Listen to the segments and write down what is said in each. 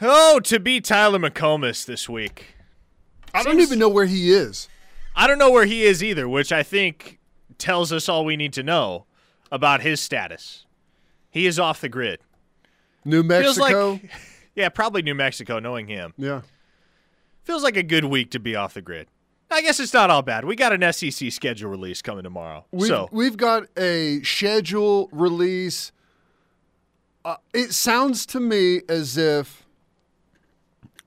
Oh, to be Tyler McComas this week. I don't even know where he is. I don't know where he is either, which I think tells us all we need to know about his status. He is off the grid. New Feels Mexico. like, yeah, probably New Mexico, knowing him. yeah. Feels like a good week to be off the grid. I guess it's not all bad. We got an SEC schedule release coming tomorrow. We've, so, we've got a schedule release. Uh, it sounds to me as if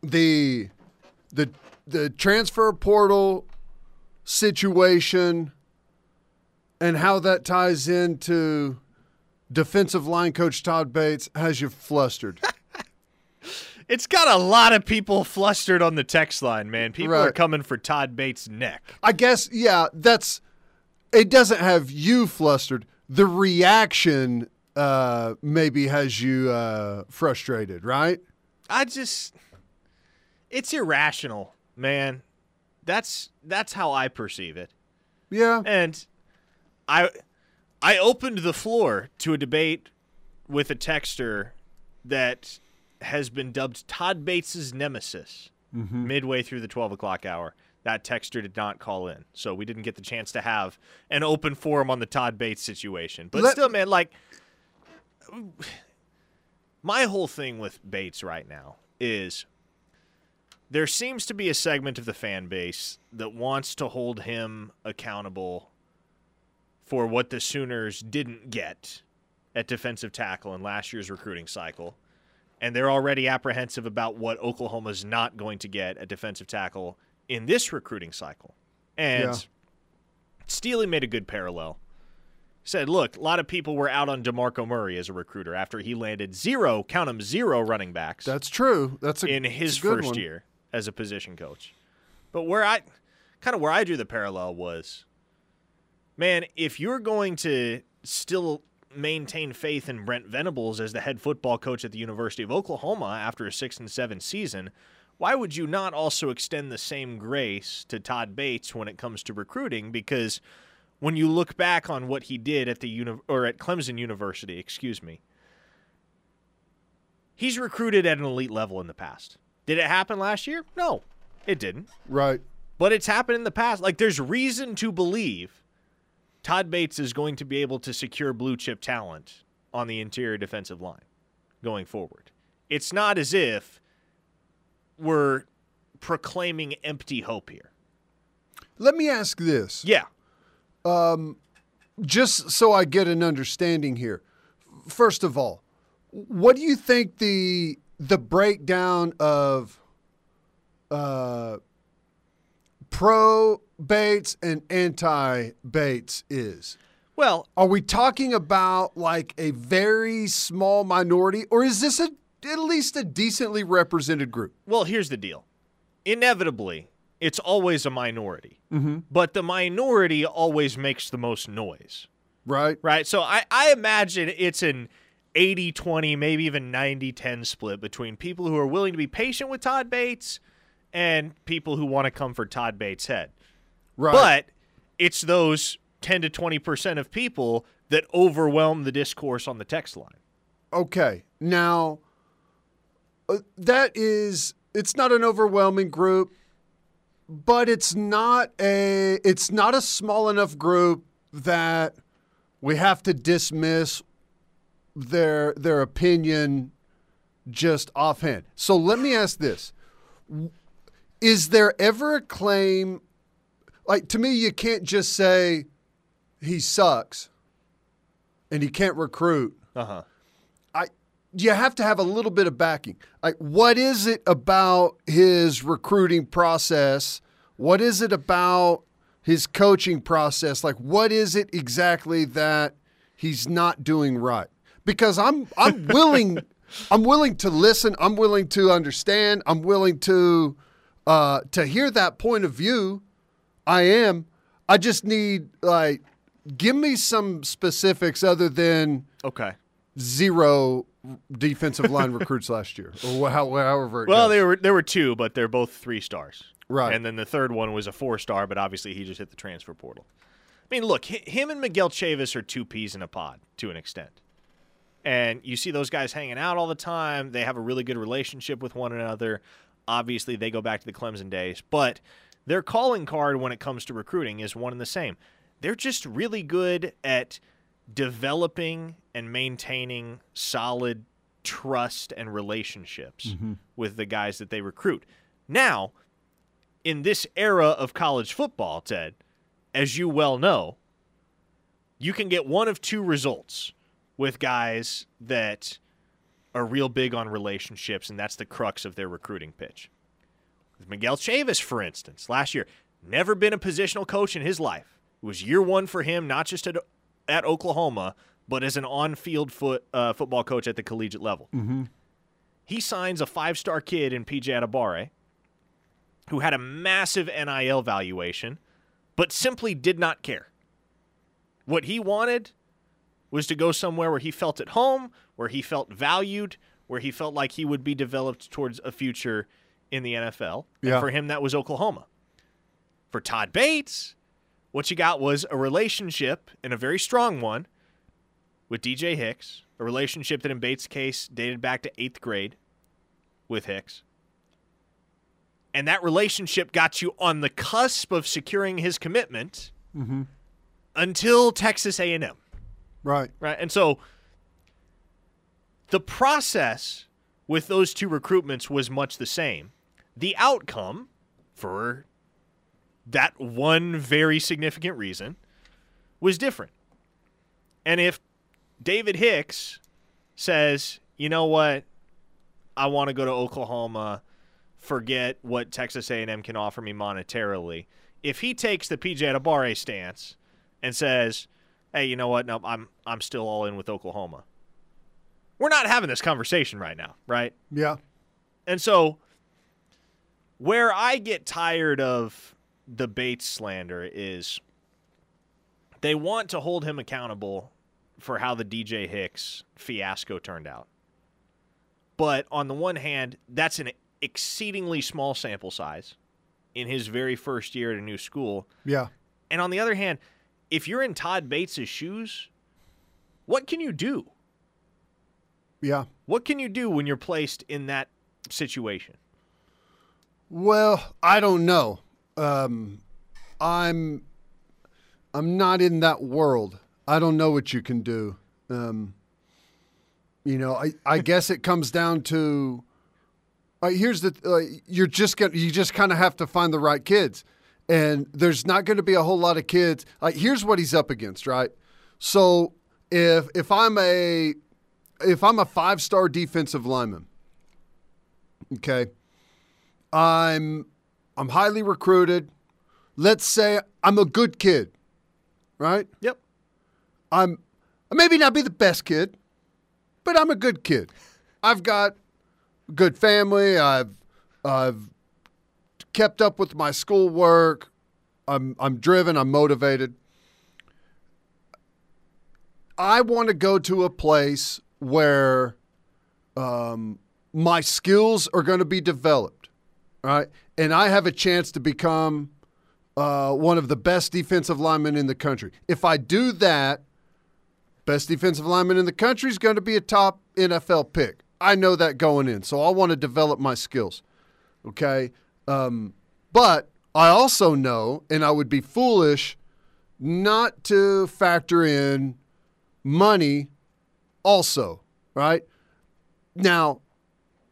the the the transfer portal situation and how that ties into defensive line coach Todd Bates has you flustered. it's got a lot of people flustered on the text line, man. People are coming for Todd Bates' neck. I guess yeah, that's it doesn't have you flustered. The reaction uh maybe has you uh frustrated, right? I just it's irrational, man. That's that's how I perceive it. Yeah. And I I opened the floor to a debate with a texter that has been dubbed Todd Bates's nemesis mm-hmm. midway through the twelve o'clock hour. That texter did not call in, so we didn't get the chance to have an open forum on the Todd Bates situation. But Let- still, man, like my whole thing with Bates right now is there seems to be a segment of the fan base that wants to hold him accountable for what the Sooners didn't get at defensive tackle in last year's recruiting cycle. And they're already apprehensive about what Oklahoma's not going to get at defensive tackle in this recruiting cycle. And Yeah. Steely made a good parallel. Said, look, a lot of people were out on DeMarco Murray as a recruiter after he landed zero, count 'em, zero running backs That's true. That's a in his it's a good first one. year as a position coach. But where I kind of where I drew the parallel was, man, if you're going to still maintain faith in Brent Venables as the head football coach at the University of Oklahoma after a six and seven season, why would you not also extend the same grace to Todd Bates when it comes to recruiting? Because when you look back on what he did at the uni- or at Clemson University, excuse me, he's recruited at an elite level in the past. Did it happen last year? No, it didn't. Right. But it's happened in the past. Like there's reason to believe Todd Bates is going to be able to secure blue chip talent on the interior defensive line going forward. It's not as if we're proclaiming empty hope here. Let me ask this. Yeah. Um, just so I get an understanding here. First of all, what do you think the the breakdown of uh, pro Bates and anti Bates is? Well, Are we talking about like a very small minority, or is this a at least a decently represented group? Well, here's the deal. Inevitably, it's always a minority, mm-hmm. but the minority always makes the most noise, Right? right? So I, I imagine it's an 80 20, maybe even 90 10 split between people who are willing to be patient with Todd Bates and people who want to come for Todd Bates' head. Right. But it's those 10 to 20% of people that overwhelm the discourse on the text line. Okay. Now, uh, that is, it's not an overwhelming group, but it's not a, it's not a small enough group that we have to dismiss their their opinion just offhand. So let me ask this: Is there ever a claim? Like to me, you can't just say he sucks and he can't recruit. Uh huh. I you have to have a little bit of backing. Like what is it about his recruiting process? What is it about his coaching process? Like what is it exactly that he's not doing right? Because I'm I'm willing I'm willing to listen, I'm willing to understand, I'm willing to uh to hear that point of view. I am. I just need like give me some specifics other than Okay. zero defensive line recruits last year, or how, however. It Well, goes. there were there were two, but they're both three stars. Right. And then the third one was a four star, but obviously he just hit the transfer portal. I mean, look, him and Miguel Chavis are two peas in a pod to an extent. And you see those guys hanging out all the time. They have a really good relationship with one another. Obviously, they go back to the Clemson days, but their calling card when it comes to recruiting is one and the same. They're just really good at developing and maintaining solid trust and relationships mm-hmm. with the guys that they recruit. Now, in this era of college football, Ted, as you well know, you can get one of two results with guys that are real big on relationships, and that's the crux of their recruiting pitch. With Miguel Chavis, for instance, last year, never been a positional coach in his life. It was year one for him, not just at, at Oklahoma, but as an on-field foot, uh, football coach at the collegiate level. Mm-hmm. He signs a five-star kid in PJ Adebawore, who had a massive NIL valuation, but simply did not care. What he wanted was to go somewhere where he felt at home, where he felt valued, where he felt like he would be developed towards a future in the NFL. Yeah. And for him, that was Oklahoma. For Todd Bates, what you got was a relationship, and a very strong one, with DJ Hicks, a relationship that in Bates' case dated back to eighth grade with Hicks. And that relationship got you on the cusp of securing his commitment Mm-hmm. until Texas A&M Right. right? And so the process with those two recruitments was much the same. The outcome for that one very significant reason was different. And if David Hicks says, "You know what? I want to go to Oklahoma, forget what Texas A&M can offer me monetarily." If he takes the PJ Adebawore stance and says, hey, you know what? No, I'm I'm still all in with Oklahoma. We're not having this conversation right now, right? Yeah. And so where I get tired of the Bates slander is they want to hold him accountable for how the DJ Hicks fiasco turned out. But on the one hand, that's an exceedingly small sample size in his very first year at a new school. Yeah. And on the other hand, if you're in Todd Bates' shoes, what can you do? Yeah. What can you do when you're placed in that situation? Well, I don't know. Um, I'm I'm not in that world. I don't know what you can do. Um, you know, I, I guess it comes down to uh, here's the uh, you're just gonna you just kind of have to find the right kids, and there's not going to be a whole lot of kids. Like here's what he's up against, right? So if if I'm a if I'm a five star defensive lineman, okay, I'm I'm highly recruited. Let's say I'm a good kid, right? Yep. I'm I maybe not be the best kid, but I'm a good kid. I've got good family. I've I've kept up with my schoolwork. I'm I'm driven. I'm motivated. I want to go to a place where um, my skills are going to be developed, right? And I have a chance to become uh, one of the best defensive linemen in the country. If I do that, best defensive lineman in the country is going to be a top NFL pick. I know that going in, so I want to develop my skills. Okay, um, but I also know, and I would be foolish not to factor in money also, right? Now,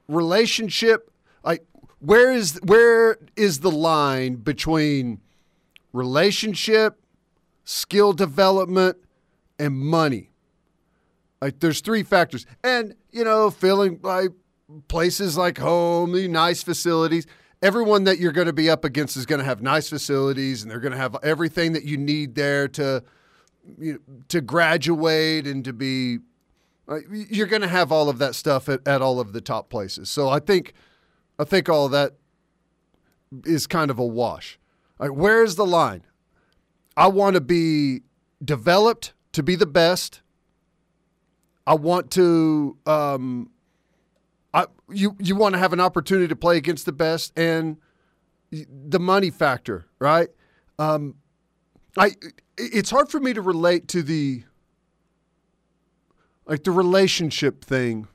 relationship like where is where is the line between relationship, skill development and money? Like there's three factors. And you know, feeling like places like home, the nice facilities, everyone that you're going to be up against is going to have nice facilities and they're going to have everything that you need there to you know, to graduate and to be you're going to have all of that stuff at, at all of the top places. So I think I think all that is kind of a wash. Like, where is the line? I want to be developed to be the best. I want to um, you you want to have an opportunity to play against the best and the money factor, right? Um, I it's hard for me to relate to the like the relationship thing,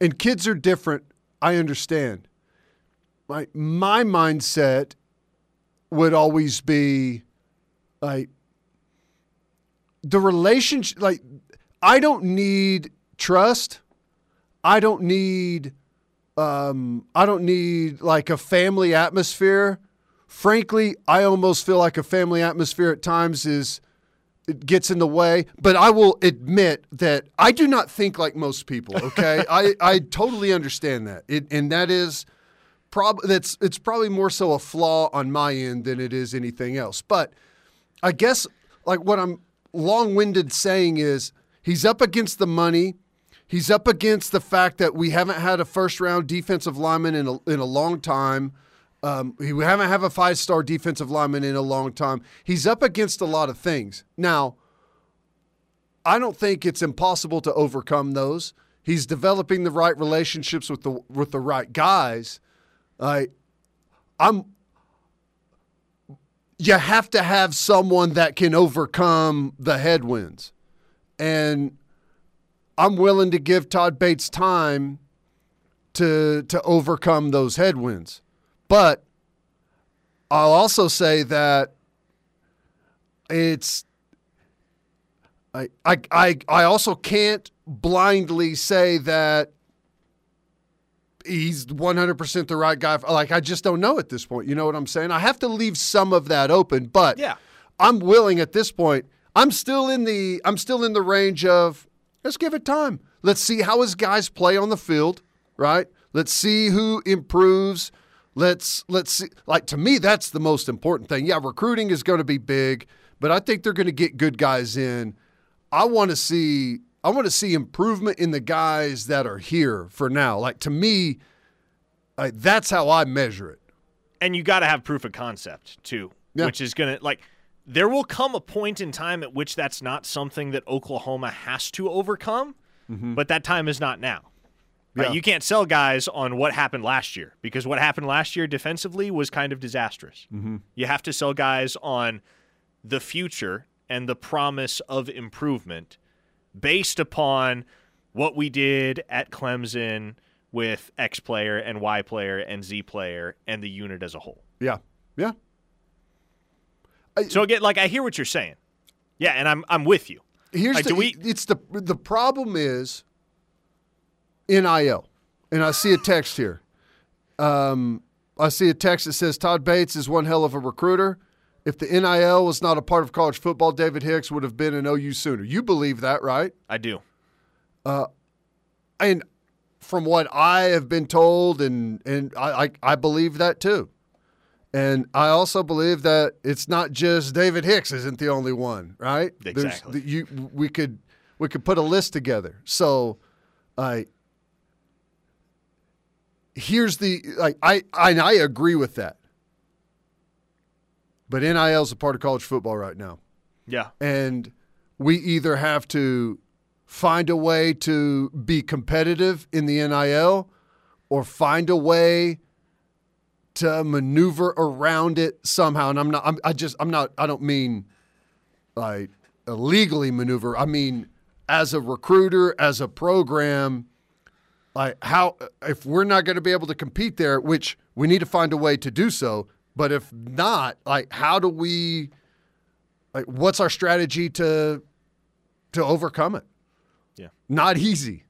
and kids are different. I understand. My my mindset would always be like the relationship. Like I don't need trust. I don't need. Um, I don't need like a family atmosphere. Frankly, I almost feel like a family atmosphere at times is it gets in the way. But I will admit that I do not think like most people. Okay, I I totally understand that. It and that is prob that's it's probably more so a flaw on my end than it is anything else. But I guess like what I'm long-winded saying is he's up against the money. He's up against the fact that we haven't had a first-round defensive lineman in a, in a long time. Um, we haven't have a five-star defensive lineman in a long time. He's up against a lot of things. Now, I don't think it's impossible to overcome those. He's developing the right relationships with the with the right guys. I, I'm. You have to have someone that can overcome the headwinds, and I'm willing to give Todd Bates time to to overcome those headwinds. But I'll also say that it's I I I, I also can't blindly say that he's 100% the right guy. Like I just don't know at this point. You know what I'm saying? I have to leave some of that open, but Yeah. I'm willing at this point. I'm still in the I'm still in the range of let's give it time. Let's see how his guys play on the field, right? Let's see who improves. Let's let's see like to me that's the most important thing. Yeah, recruiting is going to be big, but I think they're going to get good guys in. I want to see I want to see improvement in the guys that are here for now. Like to me, like, that's how I measure it. and you got to have proof of concept too, Yeah. which is going to like there will come a point in time at which that's not something that Oklahoma has to overcome, mm-hmm. but that time is not now. Right? Yeah. You can't sell guys on what happened last year because what happened last year defensively was kind of disastrous. Mm-hmm. You have to sell guys on the future and the promise of improvement based upon what we did at Clemson with X player and Y player and Z player and the unit as a whole. Yeah. Yeah. So again, like I hear what you're saying. Yeah, and I'm I'm with you. Here's Like, the we- it's the the problem is NIL. And I see a text here. Um, I see a text that says Todd Bates is one hell of a recruiter. If the NIL was not a part of college football, David Hicks would have been an OU sooner. You believe that, right? I do. Uh, And from what I have been told, and and I, I, I believe that too. And I also believe that it's not just David Hicks isn't the only one, right? Exactly. You, we could we could put a list together. So, I here's the like I I, I agree with that. But NIL is a part of college football right now Yeah. and we either have to find a way to be competitive in the NIL or find a way to maneuver around it somehow. And I'm not I'm, I just I'm not I don't mean like illegally maneuver. I mean as a recruiter as a program like how if we're not going to be able to compete there which we need to find a way to do so but if not like how do we like what's our strategy to to overcome it? Yeah. not easy.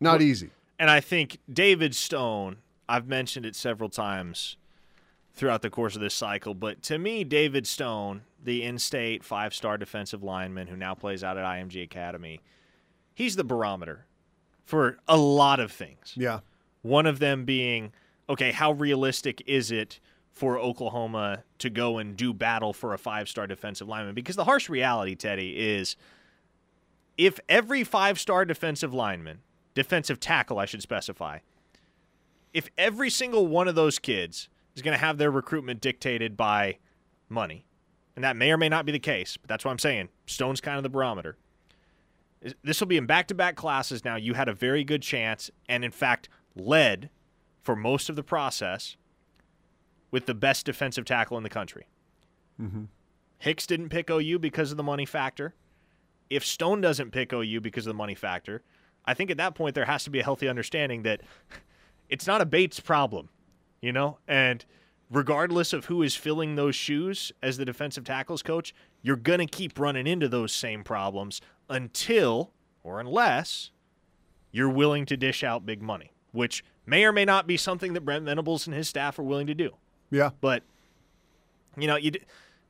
Not easy. And I think David Stone, I've mentioned it several times throughout the course of this cycle, but to me, David Stone, the in state five star defensive lineman who now plays out at IMG Academy, he's the barometer for a lot of things. yeah One of them being, okay, how realistic is it for Oklahoma to go and do battle for a five star defensive lineman? Because the harsh reality, Teddy, is if every five star defensive lineman, defensive tackle, I should specify, if every single one of those kids is going to have their recruitment dictated by money, and that may or may not be the case, but that's what I'm saying. Stone's kind of the barometer. This will be in back to back classes now. You had a very good chance, and in fact, led for most of the process with the best defensive tackle in the country. Mm-hmm. Hicks didn't pick OU because of the money factor. if Stone doesn't pick OU because of the money factor, I think at that point there has to be a healthy understanding that it's not a Bates problem, you know? And regardless of who is filling those shoes as the defensive tackles coach, you're going to keep running into those same problems until or unless you're willing to dish out big money, which may or may not be something that Brent Venables and his staff are willing to do. Yeah. But you know, you d-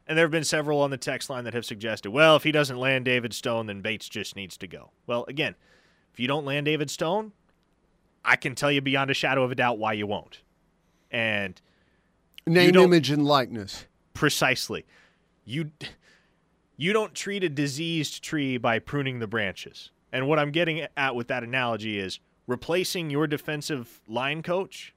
and there have been several on the text line that have suggested, well, if he doesn't land David Stone, then Bates just needs to go. Well, again, if you don't land David Stone, I can tell you beyond a shadow of a doubt why you won't. And Name, image, and likeness. precisely, you you don't treat a diseased tree by pruning the branches. And what I'm getting at with that analogy is replacing your defensive line coach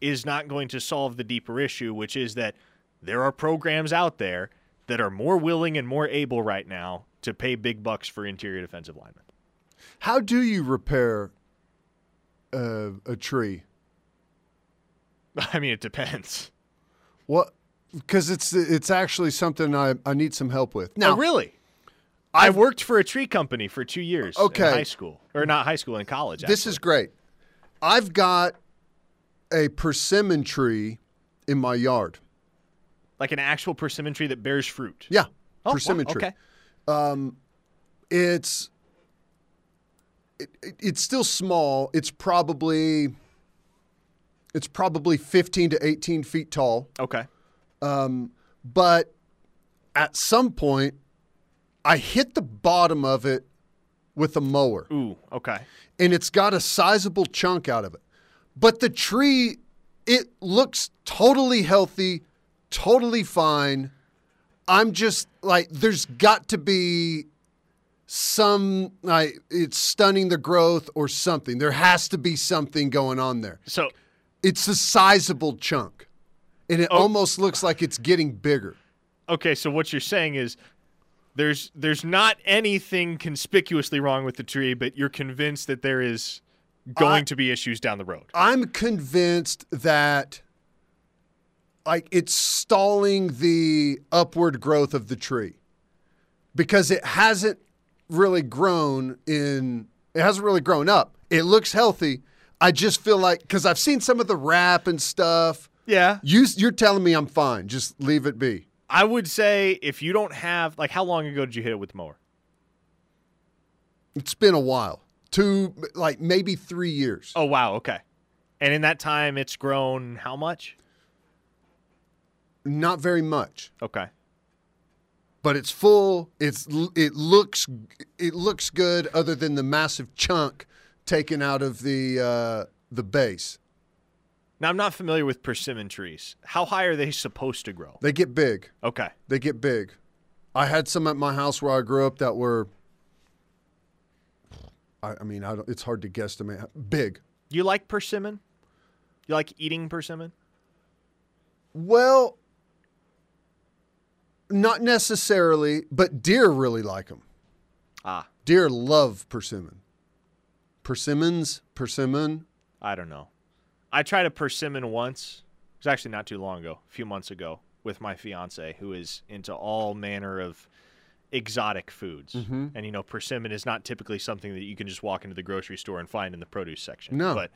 is not going to solve the deeper issue, which is that there are programs out there that are more willing and more able right now to pay big bucks for interior defensive linemen. How do you repair uh, a tree? I mean, it depends. What? Because it's it's actually something I, I need some help with. Oh, now, oh, really? i've worked for a tree company for two years Okay. in high school, or not high school, in college. this actually. is great. I've got a persimmon tree in my yard. like an actual persimmon tree that bears fruit. Yeah, Oh, wow, persimmon tree. Okay. Um, it's it, it- it's still small. It's probably it's probably 15 to 18 feet tall. Okay. Um, but at some point I hit the bottom of it with a mower Ooh. Okay. and it's got a sizable chunk out of it. But the tree it looks totally healthy, totally fine. I'm just like there's got to be some like it's stunning the growth or something. There has to be something going on there. So It's a sizable chunk. And it Oh. almost looks like it's getting bigger. okay. So what you're saying is there's there's not anything conspicuously wrong with the tree, but you're convinced that there is going I- to be issues down the road. I'm convinced that like it's stalling the upward growth of the tree because it hasn't really grown in it hasn't really grown up. It looks healthy. I just feel like cuz I've seen some of the wrap and stuff. Yeah. You you're telling me I'm fine. Just leave it be. I would say if you don't have like how long ago did you hit it with the mower? It's been a while. Two like maybe 3 years. Oh wow. Okay. And in that time, it's grown how much? Not very much. Okay. but it's full. It's it looks it looks good, other than the massive chunk taken out of the uh, the base. Now I'm not familiar with persimmon trees. How high are they supposed to grow? They get big. Okay. They get big. I had some at my house where I grew up that were. I, I mean, I don't, it's hard to guesstimate. Big. You like persimmon? You like eating persimmon? Well, not necessarily, but deer really like them. Ah, Deer love persimmon. Persimmons, persimmon. I don't know. I tried a persimmon once. It was actually not too long ago, a few months ago, with my fiance, who is into all manner of exotic foods. Mm-hmm. And you know, persimmon is not typically something that you can just walk into the grocery store and find in the produce section. No. but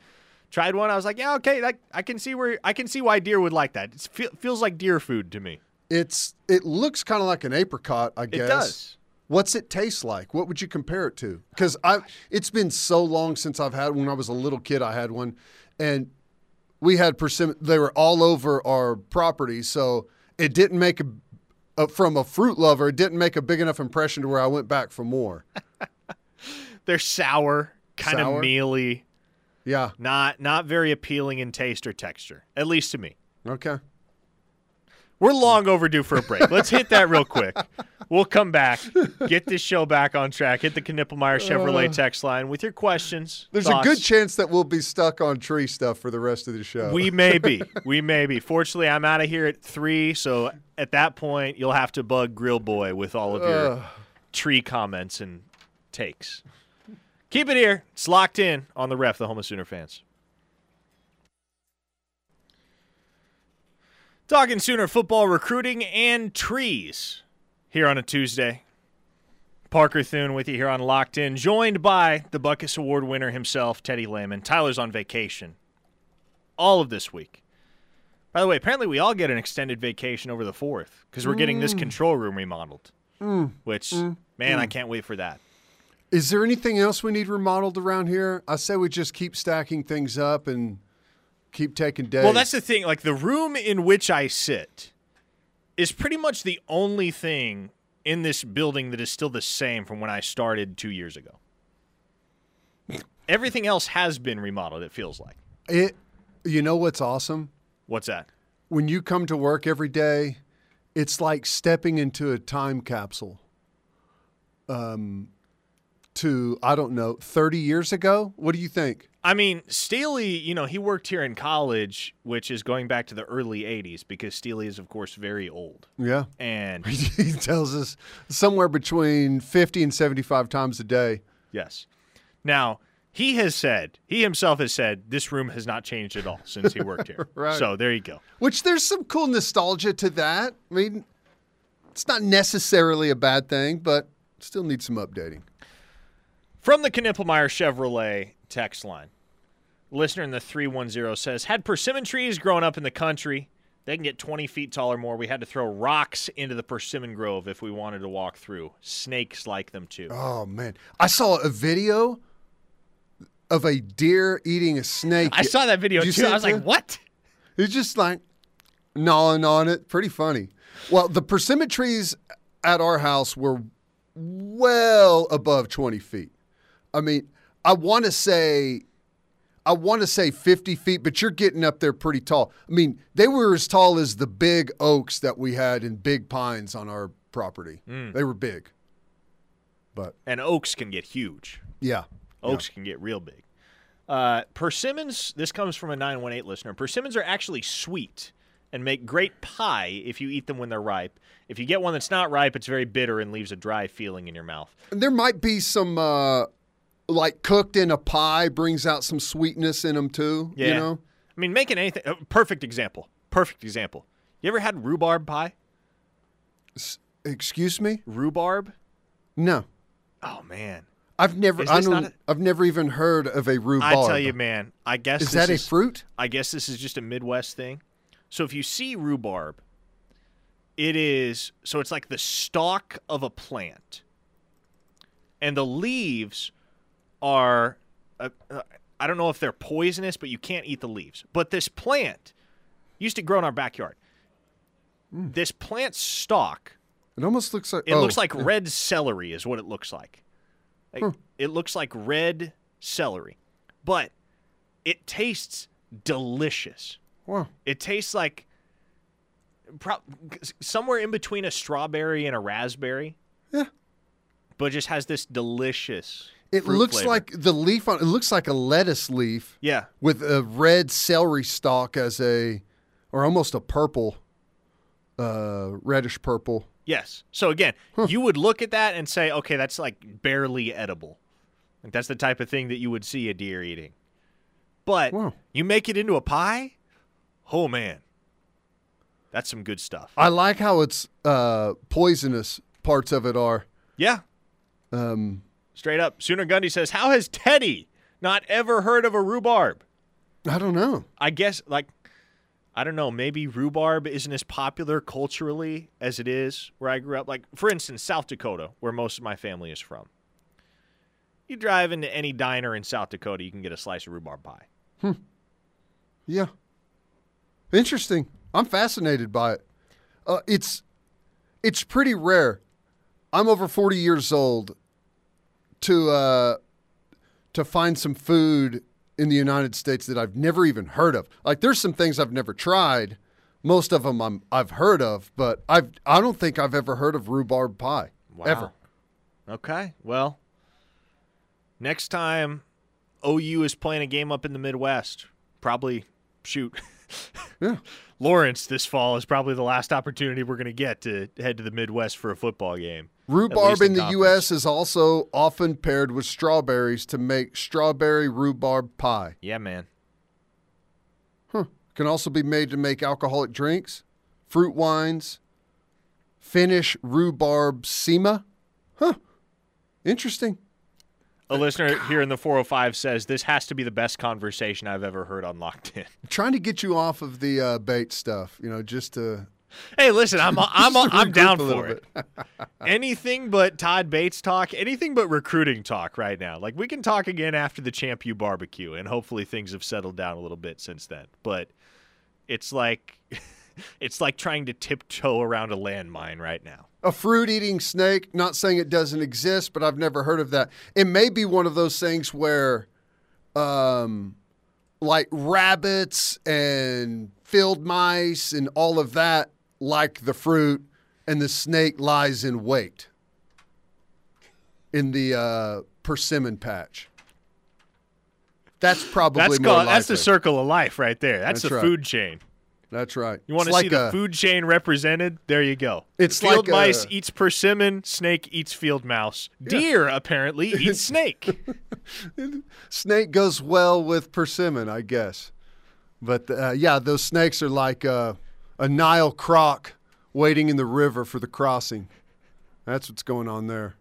tried one. I was like, yeah, okay, like, I can see where I can see why deer would like that. It feel, feels like deer food to me. It's it looks kind of like an apricot, I guess. It does. What's it taste like? What would you compare it to? Because I, it's been so long since I've had. When I was a little kid, I had one, and we had persimmon. They were all over our property, so it didn't make a, a from a fruit lover. It didn't make a big enough impression to where I went back for more. They're sour, kind of mealy, Yeah. not not very appealing in taste or texture, at least to me. Okay. We're long overdue for a break. Let's hit that real quick. We'll come back, get this show back on track. Hit the Knippelmeyer Chevrolet text line with your questions. Uh. There's thoughts. a good chance that we'll be stuck on tree stuff for the rest of the show. We may be. We may be. Fortunately, I'm out of here at three, so at that point, you'll have to bug Grill Boy with all of your Ugh. tree comments and takes. Keep it here. It's locked in on the ref, the home of Sooner fans. Talking Sooner football recruiting and trees here on a Tuesday. Parker Thune with you here on Locked In, joined by the Butkus Award winner himself, Teddy Lehman. Tyler's on vacation all of this week. By the way, apparently we all get an extended vacation over the 4th because we're getting this mm. control room remodeled, mm. which, mm. man, I can't wait for that. Is there anything else we need remodeled around here? I say we just keep stacking things up and keep taking days. Well, that's the thing. Like, the room in which I sit is pretty much the only thing in this building that is still the same from when I started two years ago. Everything else has been remodeled, it feels like. it. You know what's awesome? What's that? When you come to work every day, it's like stepping into a time capsule. Um, to I don't know, thirty years ago. What do you think? I mean, Steely, you know, he worked here in college, which is going back to the early 80s because Steely is, of course, very old. Yeah, And he tells us somewhere between fifty and seventy-five times a day. yes. Now, he has said, he himself has said, this room has not changed at all since he worked here. Right. So there you go. Which there's some cool nostalgia to that. I mean, it's not necessarily a bad thing, but still needs some updating. From the Knippelmeyer Chevrolet text line, listener in the 310 says, Had persimmon trees grown up in the country, they can get 20 feet tall or more. We had to throw rocks into the persimmon grove if we wanted to walk through. Snakes like them too. Oh man, I saw a video of a deer eating a snake. I saw that video Did too. I was like, what? It's just like gnawing on it. Pretty funny. Well, the persimmon trees at our house were well above 20 feet. I mean, I want to say, I want to say 50 feet, but you're getting up there pretty tall. I mean, they were as tall as the big oaks that we had in big pines on our property. They were big. But And oaks can get huge. yeah. Oaks can get real big. Uh, persimmons, this comes from a 918 listener. Persimmons are actually sweet and make great pie if you eat them when they're ripe. If you get one that's not ripe, it's very bitter and leaves a dry feeling in your mouth. There might be some uh like cooked in a pie brings out some sweetness in them too, Yeah. you know? I mean, making anything, uh, perfect example. Perfect example. You ever had rhubarb pie? S- excuse me? Rhubarb? No. Oh, man. I've never I don't not I've never even heard of a rhubarb. I tell you, man, I guess Is that a fruit? I guess this is just a Midwest thing. So if you see rhubarb, it is so it's like the stalk of a plant, and the leaves are uh, uh, I don't know if they're poisonous, but you can't eat the leaves. But this plant used to grow in our backyard. This plant stalk It almost looks like it oh, looks like red celery, is what it looks like. Like, It looks like red celery, but it tastes delicious. Wow. It tastes like pro- somewhere in between a strawberry and a raspberry, Yeah. but just has this delicious. It looks flavor. like the leaf on it looks like a lettuce leaf yeah, with a red celery stalk as a or almost a purple uh reddish purple. yes. So again, you would look at that and say, okay, that's like barely edible. Like that's the type of thing that you would see a deer eating. But Wow. you make it into a pie, oh man, that's some good stuff. I like how it's uh poisonous parts of it are. Yeah, Um straight up. Sooner Gundy says, "How has Teddy not ever heard of a rhubarb?" I don't know. I guess like I don't know, maybe rhubarb isn't as popular culturally as it is where I grew up. Like for instance, South Dakota, where most of my family is from. You drive into any diner in South Dakota, you can get a slice of rhubarb pie. Hmm. Yeah. Interesting. I'm fascinated by it. Uh, it's it's pretty rare. I'm over 40 years old to uh, to find some food in the United States that I've never even heard of. Like there's some things I've never tried. Most of them I'm I've heard of, but I've I don't think I've ever heard of rhubarb pie ever. Okay. Well, next time OU is playing a game up in the Midwest, probably shoot. Yeah. Lawrence this fall is probably the last opportunity we're going to get to head to the Midwest for a football game. Rhubarb in in the. U.S. is also often paired with strawberries to make strawberry rhubarb pie. Yeah, man. Can also be made to make alcoholic drinks, fruit wines, Finnish rhubarb sima. Huh. Interesting. A listener here in the 405 says this has to be the best conversation I've ever heard on Locked In. trying to get you off of the uh, Bates stuff, you know, just to. Hey, listen, I'm I'm I'm down regroup a little for it. anything but Todd Bates talk, anything but recruiting talk right now. Like we can talk again after the Champ U barbecue, and hopefully things have settled down a little bit since then. But it's like it's like trying to tiptoe around a landmine right now. A fruit eating snake. Not saying it doesn't exist, but I've never heard of that. It may be one of those things where, um, like rabbits and field mice and all of that like the fruit, and the snake lies in wait in the uh, persimmon patch. That's probably That's called, that's the circle of life right there. That's, That's the right. food chain. That's right. You want to see like the food chain represented? There you go. It's field like mice a- eats persimmon, snake eats field mouse. Deer apparently eats snake. snake goes well with persimmon, I guess. But uh, yeah, those snakes are like uh, a Nile croc waiting in the river for the crossing. That's what's going on there.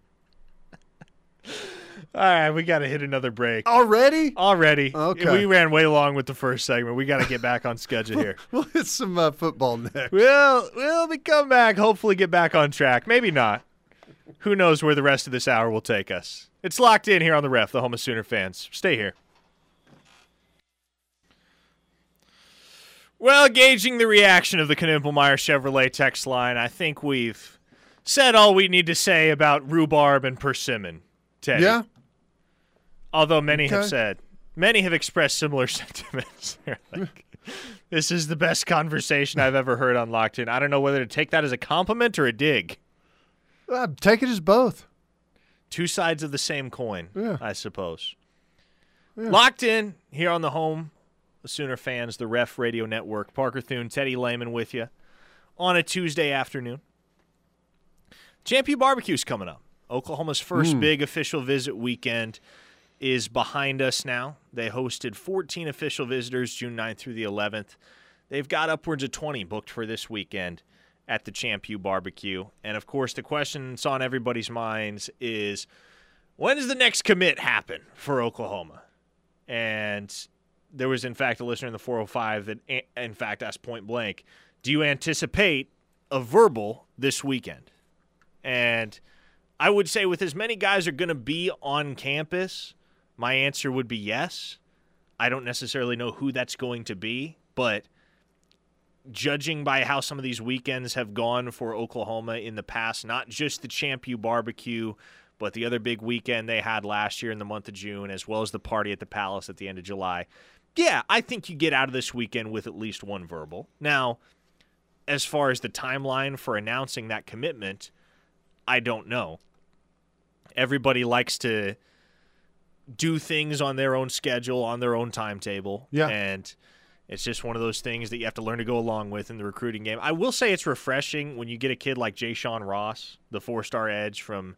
All right, we got to hit another break. Already? Already. Okay. We ran way long with the first segment. We got to get back on schedule here. We'll hit some uh, football next. We'll, we'll be come back, hopefully get back on track. Maybe not. Who knows where the rest of this hour will take us. It's locked in here on the ref, the home of Sooner fans. Stay here. Well, gauging the reaction of the Knippelmeyer Chevrolet text line, I think we've said all we need to say about rhubarb and persimmon. Teddy. Yeah? Although many have said, many have expressed similar sentiments. Like, this is the best conversation I've ever heard on Locked In. I don't know whether to take that as a compliment or a dig. Uh, take it as both. Two sides of the same coin, Yeah. I suppose. Locked In here on the home, the Sooner fans, the Ref Radio Network. Parker Thune, Teddy Lehman with you on a Tuesday afternoon. Champ U Barbecue's coming up. Oklahoma's first big official visit weekend is behind us now. They hosted 14 official visitors June 9th through the 11th. They've got upwards of 20 booked for this weekend at the Champ U Barbecue. And of course, the question that's on everybody's minds is when does the next commit happen for Oklahoma? And there was, in fact, a listener in the 405 that, in fact, asked point blank, Do you anticipate a verbal this weekend? And I would say, with as many guys are going to be on campus, my answer would be yes. I don't necessarily know who that's going to be, but judging by how some of these weekends have gone for Oklahoma in the past, not just the Champ U barbecue, but the other big weekend they had last year in the month of June, as well as the party at the Palace at the end of July. Yeah, I think you get out of this weekend with at least one verbal. Now, as far as the timeline for announcing that commitment, I don't know. Everybody likes to do things on their own schedule, on their own timetable. Yeah. And it's just one of those things that you have to learn to go along with in the recruiting game. I will say it's refreshing when you get a kid like Jay Sean Ross, the four star edge from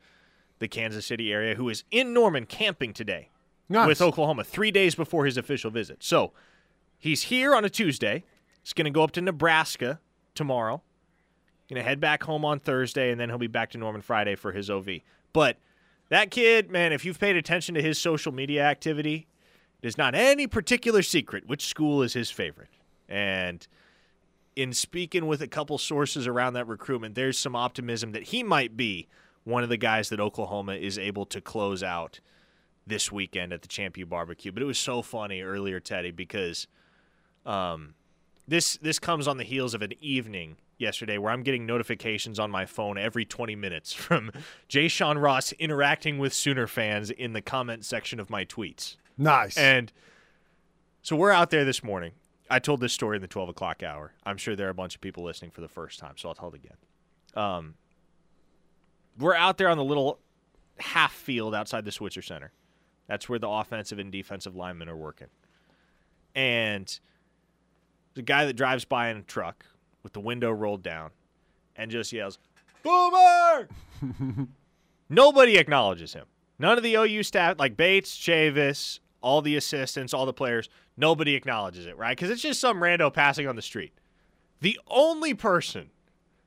the Kansas City area, who is in Norman camping today Nice. with Oklahoma three days before his official visit. So he's here on a Tuesday. He's going to go up to Nebraska tomorrow. Going to head back home on Thursday, and then he'll be back to Norman Friday for his OV. But that kid, man, if you've paid attention to his social media activity, it is not any particular secret which school is his favorite. And in speaking with a couple sources around that recruitment, there's some optimism that he might be one of the guys that Oklahoma is able to close out this weekend at the Champ U Barbecue. But it was so funny earlier, Teddy, because um, this this comes on the heels of an evening yesterday where I'm getting notifications on my phone every 20 minutes from Jay Sean Ross interacting with Sooner fans in the comment section of my tweets. nice. And so we're out there this morning. I told this story in the 12 o'clock hour. I'm sure there are a bunch of people listening for the first time, so I'll tell it again. Um, we're out there on the little half field outside the Switzer Center. That's where the offensive and defensive linemen are working. And the guy that drives by in a truck with the window rolled down and just yells, Boomer! Nobody acknowledges him. None of the OU staff, like Bates, Chavis, all the assistants, all the players, nobody acknowledges it, right? Because it's just some rando passing on the street. The only person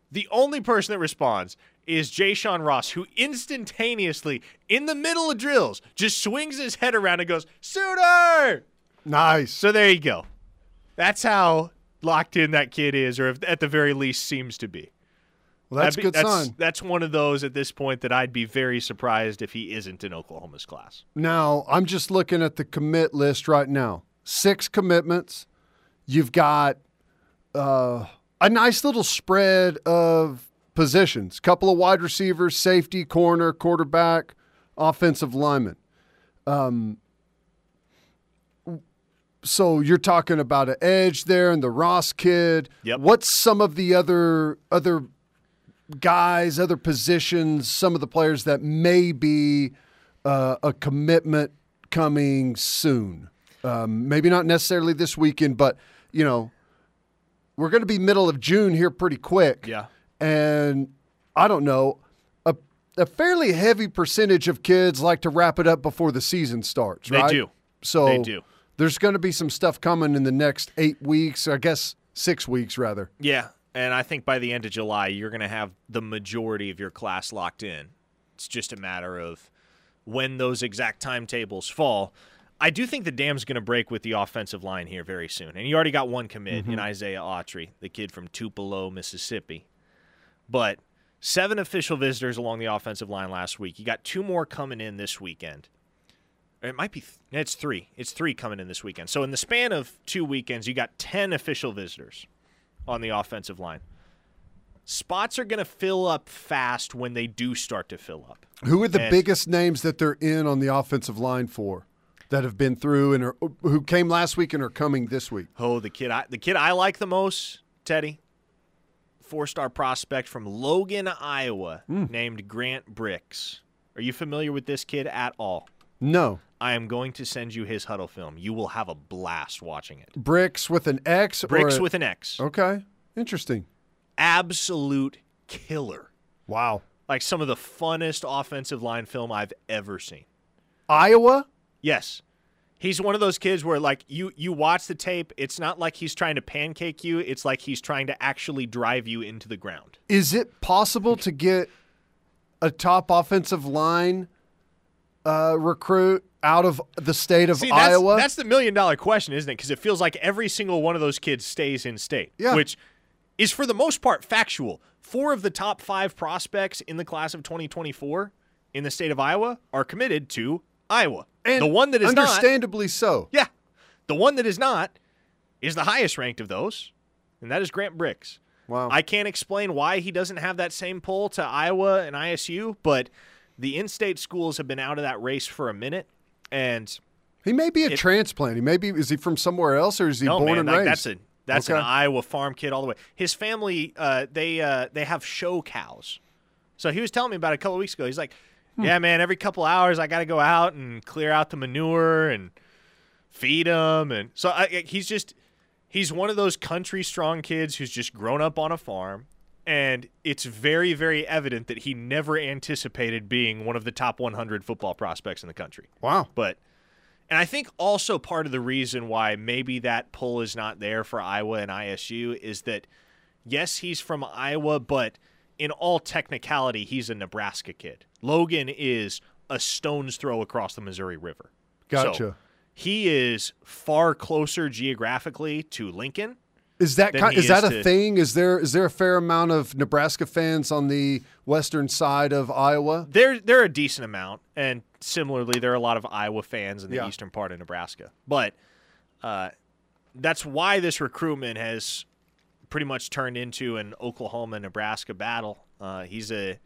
The only person that responds is Jay Sean Ross, who instantaneously, in the middle of drills, just swings his head around and goes, Sooner! Nice. So there you go. That's how locked in that kid is, or if, at the very least seems to be. Well, that's a good that's, sign. That's one of those at this point that I'd be very surprised if he isn't in Oklahoma's class. Now, I'm just looking at the commit list right now. Six commitments. You've got uh, a nice little spread of positions. Couple of wide receivers, safety, corner, quarterback, offensive lineman. Um, so you're talking about an edge there and the Ross kid. Yep. What's some of the other other guys, other positions, some of the players that may be uh, a commitment coming soon. Um, maybe not necessarily this weekend, but you know, we're going to be middle of June here pretty quick. Yeah. And I don't know, a, a fairly heavy percentage of kids like to wrap it up before the season starts, They right? do. So They do. There's going to be some stuff coming in the next eight weeks, I guess six weeks rather. Yeah, and I think by the end of July, you're going to have the majority of your class locked in. It's just a matter of when those exact timetables fall. I do think the dam's going to break with the offensive line here very soon. And you already got one commit in mm-hmm. Isaiah Autry, the kid from Tupelo, Mississippi. But seven official visitors along the offensive line last week. You got two more coming in this weekend. It might be, th- it's three. It's three coming in this weekend. So in the span of two weekends, you got 10 official visitors on the offensive line. Spots are going to fill up fast when they do start to fill up. Who are the And- biggest names that they're in on the offensive line for that have been through and are, who came last week and are coming this week? Oh, the kid I the kid I like the most, Teddy. Four-star prospect from Logan, Iowa, hmm. named Grant Brix. Are you familiar with this kid at all? No. I am going to send you his huddle film. You will have a blast watching it. Brix with an X Brix or a- with an X. Okay. Interesting. Absolute killer. Wow. Like some of the funnest offensive line film I've ever seen. Iowa? Yes. He's one of those kids where like you you watch the tape, it's not like he's trying to pancake you, it's like he's trying to actually drive you into the ground. Is it possible to get a top offensive line uh, recruit out of the state of See, that's, Iowa? that's the million dollar question, isn't it? Because it feels like every single one of those kids stays in state, Yeah. which is for the most part factual. Four of the top five prospects in the class of 2024 in the state of Iowa are committed to Iowa. and the one that is not, understandably so. yeah, the one that is not is the highest ranked of those, and that is Grant Brix. Wow. I can't explain why he doesn't have that same pull to Iowa and ISU, but the in-state schools have been out of that race for a minute, and he may be a It- transplant. He may be. Is he from somewhere else, or is he no born man, and like, raised? that's a that's an Iowa farm kid all the way. His family, uh, they uh, they have show cows, so he was telling me about it a couple weeks ago. He's like, Hmm. "Yeah, man, every couple hours I got to go out and clear out the manure and feed them," and so I, he's just he's one of those country strong kids who's just grown up on a farm. And it's very, very evident that he never anticipated being one of the top 100 football prospects in the country. wow. But and I think also part of the reason why maybe that pull is not there for Iowa and ISU is that yes, he's from Iowa, but in all technicality, he's a Nebraska kid. Logan is a stone's throw across the Missouri River. So Gotcha. he is far closer geographically to Lincoln. Is that kind, he is that is a to- thing? Is there is there a fair amount of Nebraska fans on the western side of Iowa? There, there are a decent amount, and similarly, there are a lot of Iowa fans in the Yeah. eastern part of Nebraska. But uh, that's why this recruitment has pretty much turned into an Oklahoma Nebraska battle. Uh, he's a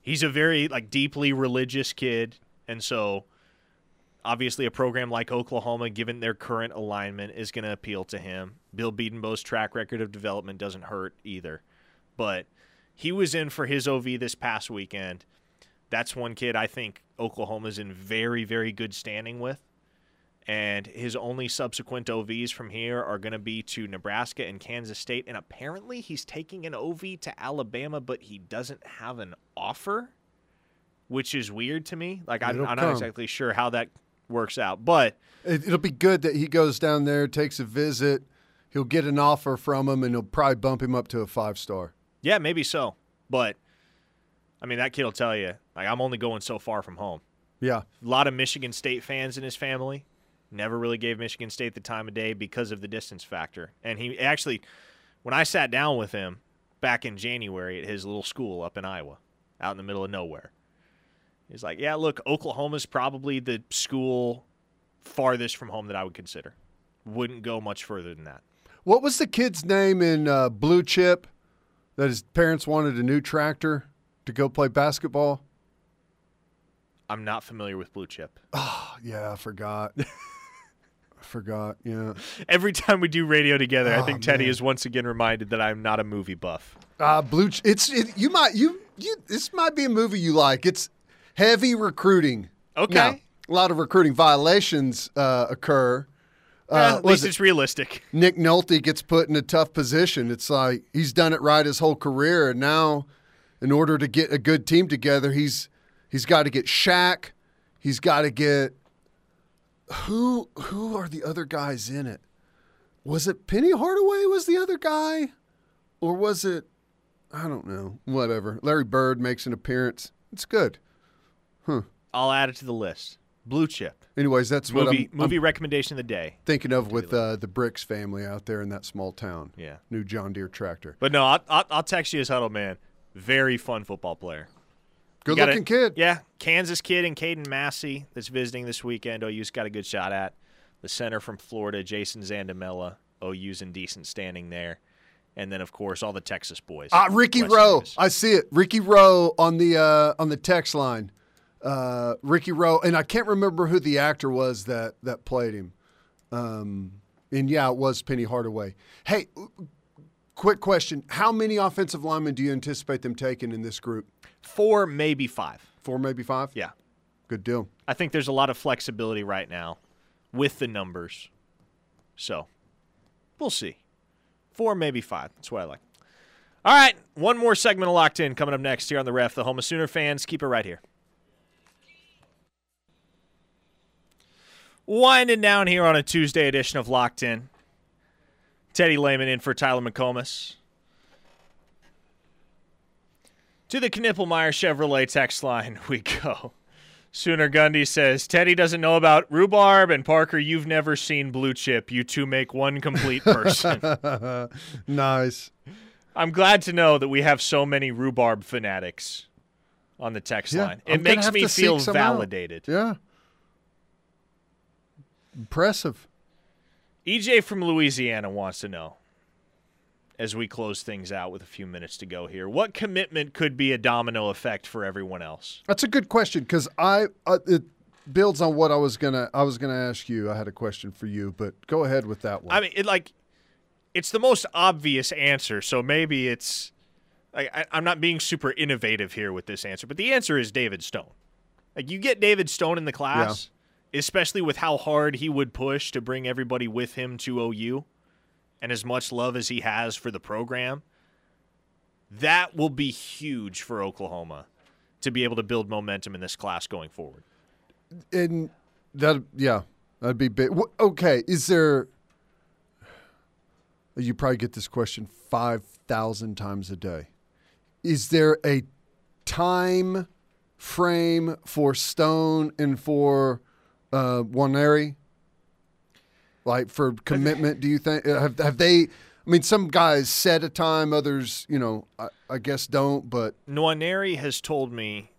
he's a very like deeply religious kid, and so obviously a program like Oklahoma, given their current alignment, is going to appeal to him. Bill Bedenbaugh's track record of development doesn't hurt either, but he was in for his OV this past weekend. That's one kid I think Oklahoma's in very, very good standing with. And his only subsequent OVs from here are going to be to Nebraska and Kansas State. And apparently he's taking an OV to Alabama, but he doesn't have an offer, which is weird to me. Like, I'm, I'm not exactly sure how that works out. But It, it'll be good that he goes down there, takes a visit. He'll get an offer from him, and he'll probably bump him up to a five star. Yeah, maybe so. But I mean, that kid will tell you, like, I'm only going so far from home. Yeah. A lot of Michigan State fans in his family. Never really gave Michigan State the time of day because of the distance factor. And he actually, when I sat down with him back in January at his little school up in Iowa, out in the middle of nowhere, he's like, Yeah, look, Oklahoma's probably the school farthest from home that I would consider. Wouldn't go much further than that. What was the kid's name in uh, Blue Chip that his parents wanted a new tractor to go play basketball? I'm not familiar with Blue Chip. Oh, yeah, I forgot. I forgot, yeah. Every time we do radio together, I Oh, think Teddy man. is once again reminded that I'm not a movie buff. Uh, Blue Ch- it's it, you might you you this might be a movie you like. It's heavy recruiting. Okay. Now, a lot of recruiting violations uh, occur. Uh, at least it- it's realistic. Nick Nolte gets put in a tough position. It's like he's done it right his whole career, and now, in order to get a good team together, he's he's got to get Shaq. He's got to get who who are the other guys in it? Was it Penny Hardaway? Was the other guy, or was it? I don't know. Whatever. Larry Bird makes an appearance. It's good. I'll add it to the list. Blue Chip. Anyways, that's what Movie I'm, movie I'm recommendation of the day. thinking of with uh, the Brix family out there in that small town. Yeah. New John Deere tractor. But no, I'll, I'll, I'll text you his huddle man. Very fun football player. Good looking kid. Yeah, Kansas kid and Caden Massey that's visiting this weekend. OU's got a good shot at. The center from Florida, Jason Zandamela. OU's in decent standing there. And then, of course, all the Texas boys. Ah, Ricky Western Roe. Miss. I see it. Ricky Roe on the uh, on the text line. Uh, Ricky Roe, and I can't remember who the actor was that that played him. Um, and yeah, it was Penny Hardaway. Hey, quick question: How many offensive linemen do you anticipate them taking in this group? Four, maybe five. Four, maybe five. Yeah. Good deal. I think there's a lot of flexibility right now with the numbers. So we'll see. Four, maybe five. That's what I like. All right. One more segment of Locked In coming up next here on the ref. The home of Sooner fans. Keep it right here. Winding down here on a Tuesday edition of Locked In. Teddy Lehman in for Tyler McComas. To the Knippelmeyer Chevrolet text line we go. Sooner Gundy says Teddy doesn't know about rhubarb, and Parker, you've never seen blue chip. You two make one complete person. nice. I'm glad to know that we have so many rhubarb fanatics on the text Yeah, line. I'm It makes me feel some out. validated. Yeah. Impressive. EJ from Louisiana wants to know, as we close things out with a few minutes to go here, what commitment could be a domino effect for everyone else? That's a good question because I uh, it builds on what I was gonna I was gonna ask you. I had a question for you, but go ahead with that one. I mean, it like it's the most obvious answer, so maybe it's like I, I'm not being super innovative here with this answer, but the answer is David Stone. Like you get David Stone in the class, especially with how hard he would push to bring everybody with him to OU, and as much love as he has for the program. That will be huge for Oklahoma to be able to build momentum in this class going forward. and that yeah, that'd be big. Okay, is there? You probably get this question five thousand times a day. Is there a time frame for Stone and for uh, Nwaneri? Like for commitment, do you think have have they? I mean, some guys set a time, others, you know, I, I guess don't. But Nwaneri has told me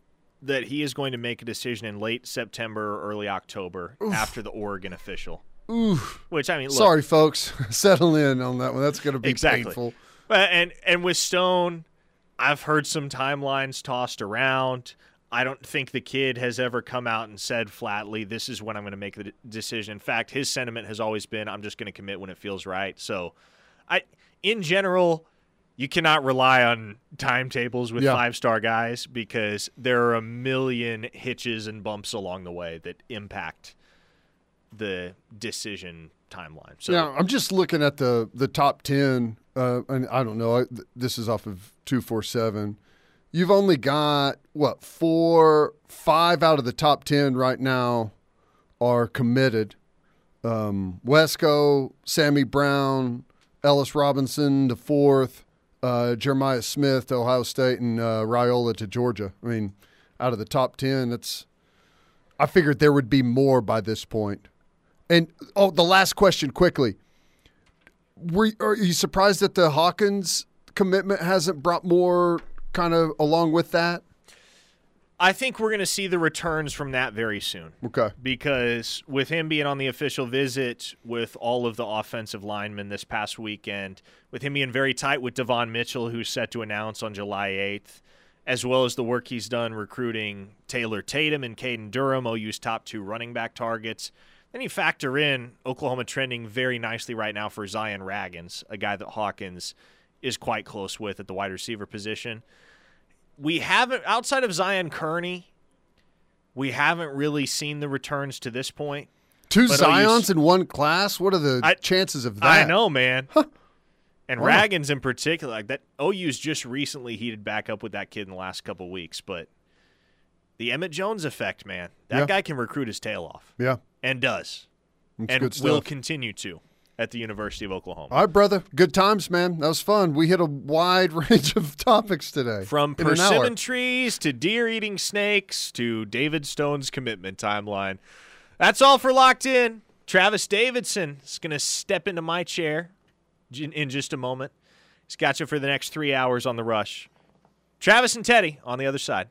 that he is going to make a decision in late September or early October after the Oregon official. oof, Which I mean, look, sorry, folks, settle in on that one. That's going to be Exactly. painful. Uh, and and with Stone, I've heard some timelines tossed around. I don't think the kid has ever come out and said flatly, "This is when I'm going to make the decision." In fact, his sentiment has always been, "I'm just going to commit when it feels right." So, I, in general, you cannot rely on timetables with Yeah. five star guys because there are a million hitches and bumps along the way that impact the decision timeline. So, Yeah, I'm just looking at the the top ten, uh, and I don't know. I, this is off of two four seven. You've only got what four, five out of the top ten right now are committed. Um, Wesco, Sammy Brown, Ellis Robinson, the fourth, uh, Jeremiah Smith to Ohio State and uh, Raiola to Georgia. I mean, out of the top ten, it's. I figured there would be more by this point. And oh, the last question quickly. Were are you surprised that the Hawkins commitment hasn't brought more kind of along with that? I think we're going to see the returns from that very soon. Okay. Because with him being on the official visit with all of the offensive linemen this past weekend, with him being very tight with Devon Mitchell, who's set to announce on July 8th, as well as the work he's done recruiting Taylor Tatum and Caden Durham, OU's top two running back targets. Then you factor in Oklahoma trending very nicely right now for Zion Raggins, a guy that Hawkins is quite close with at the wide receiver position we haven't outside of Zion Kearney, we haven't really seen the returns to this point. Two but Zions in one class. What are the I, chances of that? I know, man. Huh. And wow. Raggins in particular, like that OU's just recently heated back up with that kid in the last couple weeks, but the Emmett Jones effect, man. That yeah. guy can recruit his tail off. Yeah. And does. And will continue to at the University of Oklahoma. All right, brother. Good times, man. That was fun. We hit a wide range of topics today. From persimmon trees to deer eating snakes to David Stone's commitment timeline. That's all for Locked In. Travis Davidson is going to step into my chair in just a moment. He's got you for the next three hours on the rush. Travis and Teddy on the other side.